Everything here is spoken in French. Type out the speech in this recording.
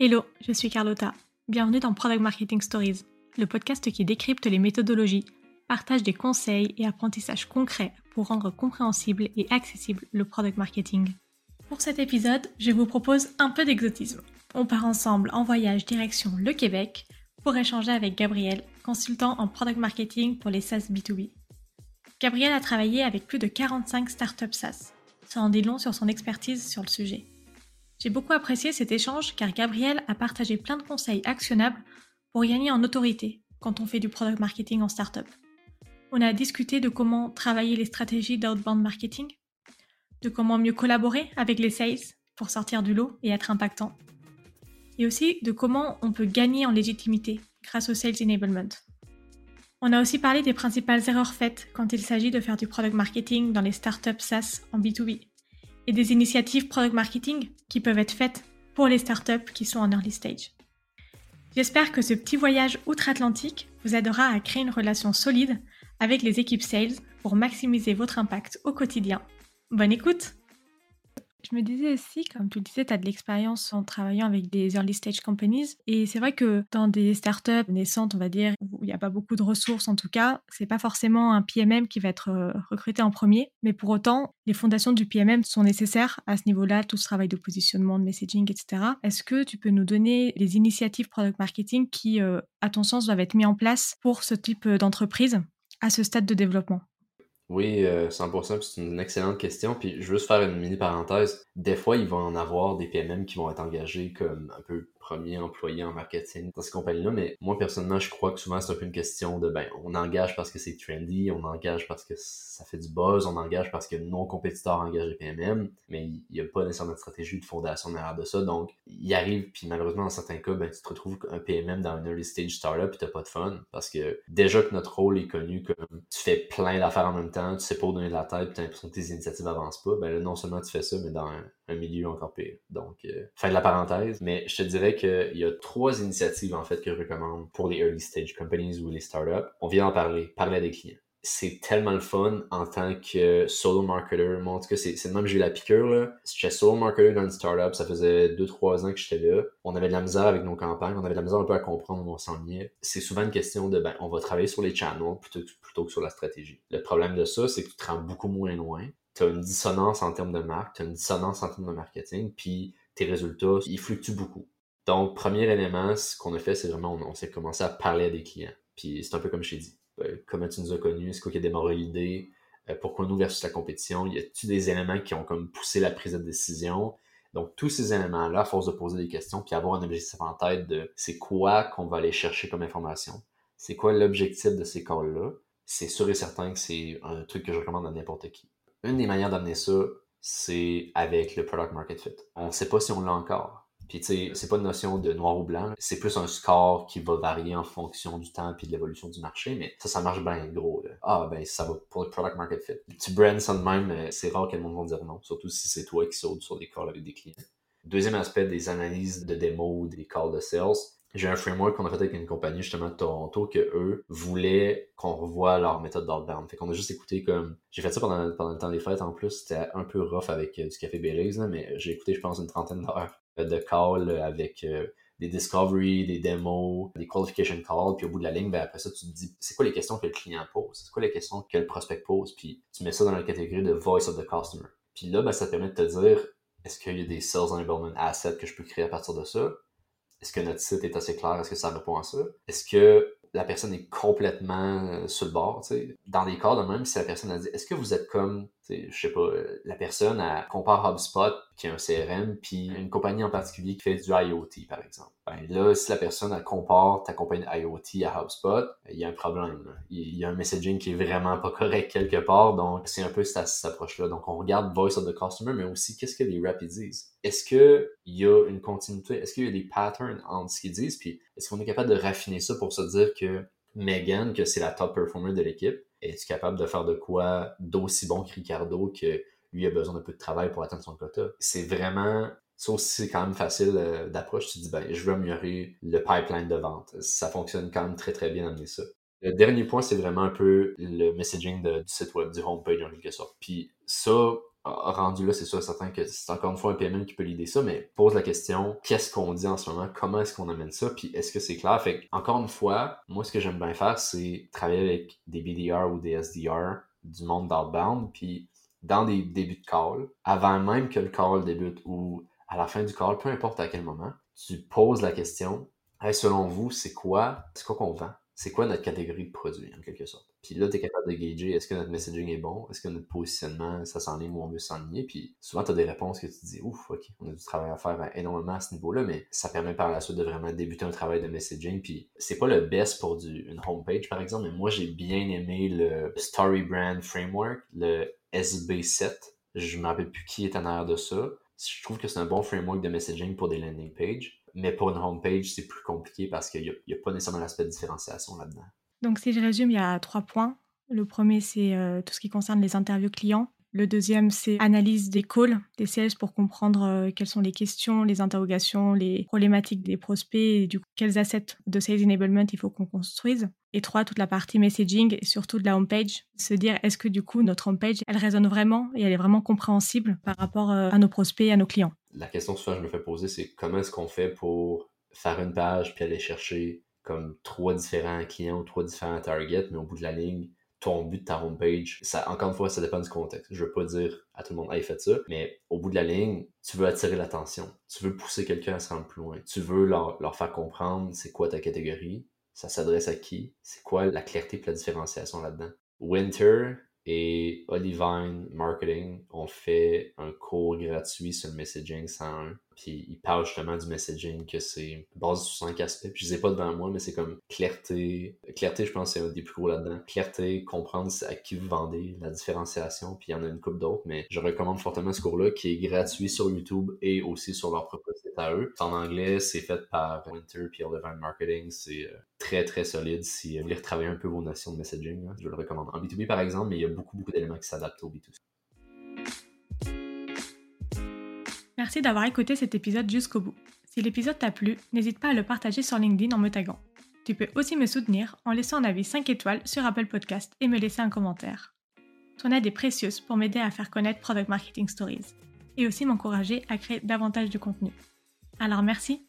Hello, je suis Carlotta. Bienvenue dans Product Marketing Stories, le podcast qui décrypte les méthodologies, partage des conseils et apprentissages concrets pour rendre compréhensible et accessible le product marketing. Pour cet épisode, je vous propose un peu d'exotisme. On part ensemble en voyage direction le Québec pour échanger avec Gabriel, consultant en product marketing pour les SaaS B2B. Gabriel a travaillé avec plus de 45 startups SaaS. Ça en dit long sur son expertise sur le sujet. J'ai beaucoup apprécié cet échange car Gabriel a partagé plein de conseils actionnables pour gagner en autorité quand on fait du product marketing en startup. On a discuté de comment travailler les stratégies d'outbound marketing, de comment mieux collaborer avec les sales pour sortir du lot et être impactant, et aussi de comment on peut gagner en légitimité grâce au sales enablement. On a aussi parlé des principales erreurs faites quand il s'agit de faire du product marketing dans les startups SaaS en B2B et des initiatives product marketing qui peuvent être faites pour les startups qui sont en early stage. J'espère que ce petit voyage outre-Atlantique vous aidera à créer une relation solide avec les équipes sales pour maximiser votre impact au quotidien. Bonne écoute je me disais aussi, comme tu le disais, tu as de l'expérience en travaillant avec des early stage companies. Et c'est vrai que dans des startups naissantes, on va dire, où il n'y a pas beaucoup de ressources en tout cas, c'est pas forcément un PMM qui va être euh, recruté en premier. Mais pour autant, les fondations du PMM sont nécessaires à ce niveau-là, tout ce travail de positionnement, de messaging, etc. Est-ce que tu peux nous donner les initiatives product marketing qui, euh, à ton sens, doivent être mises en place pour ce type euh, d'entreprise à ce stade de développement? Oui, 100%, euh, c'est une excellente question. Puis je veux juste faire une mini parenthèse. Des fois, il va en avoir des PMM qui vont être engagés comme un peu premier employé en marketing dans ces compagnies-là. Mais moi, personnellement, je crois que souvent, c'est un peu une question de, ben, on engage parce que c'est trendy, on engage parce que ça fait du buzz, on engage parce que nos compétiteurs engagent les PMM, mais il n'y a pas nécessairement de stratégie de fondation derrière de ça. Donc, il arrive, puis malheureusement, dans certains cas, ben, tu te retrouves un PMM dans un early stage startup et t'as pas de fun parce que déjà que notre rôle est connu comme tu fais plein d'affaires en même temps, tu sais pas où donner de la tête, tu as l'impression que tes initiatives avancent pas, ben là, non seulement tu fais ça, mais dans un, milieu encore pire. Donc, euh, fin de la parenthèse. Mais je te dirais qu'il y a trois initiatives, en fait, que je recommande pour les early stage companies ou les startups. On vient d'en parler, parler à des clients. C'est tellement le fun en tant que solo marketer. En tout cas, c'est le même j'ai eu la piqûre. Là. J'étais solo marketer dans une startup. Ça faisait 2-3 ans que j'étais là. On avait de la misère avec nos campagnes. On avait de la misère un peu à comprendre où on s'ennuyait. C'est souvent une question de, ben, on va travailler sur les channels plutôt, plutôt que sur la stratégie. Le problème de ça, c'est que tu te rends beaucoup moins loin tu as une dissonance en termes de marque, tu as une dissonance en termes de marketing, puis tes résultats, ils fluctuent beaucoup. Donc, premier élément, ce qu'on a fait, c'est vraiment, on, s'est commencé à parler à des clients. Puis c'est un peu comme je t'ai dit. Euh, comment tu nous as connus? Est-ce qu'il y a démarré l'idée? Euh, pourquoi nous versus la compétition? Y a-t-il des éléments qui ont comme poussé la prise de décision? Donc, tous ces éléments-là, à force de poser des questions, puis avoir un objectif en tête de c'est quoi qu'on va aller chercher comme information? C'est quoi l'objectif de ces calls-là? C'est sûr et certain que c'est un truc que je recommande à n'importe qui. Une des manières d'amener ça, c'est avec le product market fit. On ne sait pas si on l'a encore. Puis, tu sais, c'est pas une notion de noir ou blanc. C'est plus un score qui va varier en fonction du temps et de l'évolution du marché, mais ça, ça marche bien gros. Ah, ben, ça va pour le product market fit. Tu brands ça même, c'est rare que le monde va dire non, surtout si c'est toi qui sautes sur des calls avec des clients. Deuxième aspect des analyses de démo, des calls de sales, j'ai un framework qu'on a fait avec une compagnie justement de Toronto que eux voulaient qu'on revoie leur méthode d'outbound. Fait qu'on a juste écouté comme j'ai fait ça pendant, pendant le temps des fêtes en plus, c'était un peu rough avec euh, du café Belize, mais j'ai écouté je pense une trentaine d'heures de calls avec euh, des discovery, des démos, des qualification calls, puis au bout de la ligne, ben après ça, tu te dis, c'est quoi les questions que le client pose? C'est quoi les questions que le prospect pose? Puis tu mets ça dans la catégorie de voice of the customer. Puis là, ben, ça te permet de te dire, est-ce qu'il y a des sales enablement assets que je peux créer à partir de ça? Est-ce que notre site est assez clair? Est-ce que ça répond à ça? Est-ce que la personne est complètement euh, sur le bord? Dans des cas de même, si la personne a dit Est-ce que vous êtes comme, je sais pas, euh, la personne elle compare HubSpot qui a un CRM, puis une compagnie en particulier qui fait du IoT, par exemple. Ben là, si la personne elle compare ta compagnie IoT à HubSpot, il y a un problème. Il y a un messaging qui est vraiment pas correct quelque part. Donc, c'est un peu cette, approche-là. Donc, on regarde Voice of the Customer, mais aussi qu'est-ce que les reps disent? Est-ce qu'il y a une continuité? Est-ce qu'il y a des patterns entre ce qu'ils disent? Puis, est-ce qu'on est capable de raffiner ça pour se dire que Megan, que c'est la top performer de l'équipe, est-ce capable de faire de quoi d'aussi bon que Ricardo que lui a besoin d'un peu de travail pour atteindre son quota? C'est vraiment ça aussi, c'est quand même facile euh, d'approche. Tu dis, ben, je veux améliorer le pipeline de vente. Ça fonctionne quand même très, très bien d'amener ça. Le dernier point, c'est vraiment un peu le messaging du site web, du homepage en quelque sorte. Puis ça, rendu là, c'est sûr certain que c'est encore une fois un PMM qui peut l'idée ça, mais pose la question, qu'est-ce qu'on dit en ce moment, comment est-ce qu'on amène ça, puis est-ce que c'est clair? Fait encore une fois, moi ce que j'aime bien faire, c'est travailler avec des BDR ou des SDR du monde d'outbound, puis dans des débuts de call, avant même que le call débute ou à la fin du call, peu importe à quel moment, tu poses la question, selon vous, c'est quoi, c'est quoi qu'on vend? C'est quoi notre catégorie de produits, en quelque sorte? Puis là, tu es de gager est-ce que notre messaging est bon? Est-ce que notre positionnement, ça s'enligne où on veut s'enligner? Puis souvent, tu as des réponses que tu dis, ouf, ok, on a du travail à faire énormément à ce niveau-là, mais ça permet par la suite de vraiment débuter un travail de messaging. Puis c'est pas le best pour du, une homepage, par exemple, mais moi, j'ai bien aimé le Story Brand Framework, le SB7. Je me rappelle plus qui est en arrière de ça. Je trouve que c'est un bon framework de messaging pour des landing pages. Mais pour une homepage, c'est plus compliqué parce qu'il n'y a, pas nécessairement l'aspect de différenciation là-dedans. Donc, si je résume, il y a trois points. Le premier, c'est euh, tout ce qui concerne les interviews clients. Le deuxième, c'est analyse des calls des sales pour comprendre euh, quelles sont les questions, les interrogations, les problématiques des prospects et du coup, quels assets de sales enablement il faut qu'on construise. Et trois, toute la partie messaging et surtout de la homepage. Se dire, est-ce que du coup, notre homepage, elle résonne vraiment et elle est vraiment compréhensible par rapport euh, à nos prospects et à nos clients? La question que je me fais poser, c'est comment est-ce qu'on fait pour faire une page puis aller chercher comme trois différents clients ou trois différents targets, mais au bout de la ligne, ton but de ta homepage, ça, encore une fois, ça dépend du contexte. Je veux pas dire à tout le monde, hey, faites ça, mais au bout de la ligne, tu veux attirer l'attention. Tu veux pousser quelqu'un à se rendre plus loin. Tu veux leur, leur faire comprendre c'est quoi ta catégorie, ça s'adresse à qui, c'est quoi la clarté et la différenciation là-dedans. Winter, et Olivine Marketing ont fait un cours gratuit sur le messaging 101. Puis ils parlent justement du messaging, que c'est basé sur cinq aspects. Puis je les ai pas devant moi, mais c'est comme clarté. Clarté, je pense, c'est un des plus gros là-dedans. Clarté, comprendre à qui vous vendez, la différenciation. Puis il y en a une coupe d'autres, mais je recommande fortement ce cours-là qui est gratuit sur YouTube et aussi sur leur propre site à eux. En anglais, c'est fait par Winter puis Olivine Marketing. C'est euh, très très solide si vous voulez retravailler un peu vos notions de messaging. je le recommande. En B2B par exemple, mais il y a beaucoup beaucoup d'éléments qui s'adaptent au B2C. Merci d'avoir écouté cet épisode jusqu'au bout. Si l'épisode t'a plu, n'hésite pas à le partager sur LinkedIn en me taguant. Tu peux aussi me soutenir en laissant un avis 5 étoiles sur Apple Podcast et me laisser un commentaire. Ton aide est précieuse pour m'aider à faire connaître Product Marketing Stories et aussi m'encourager à créer davantage de contenu. Alors merci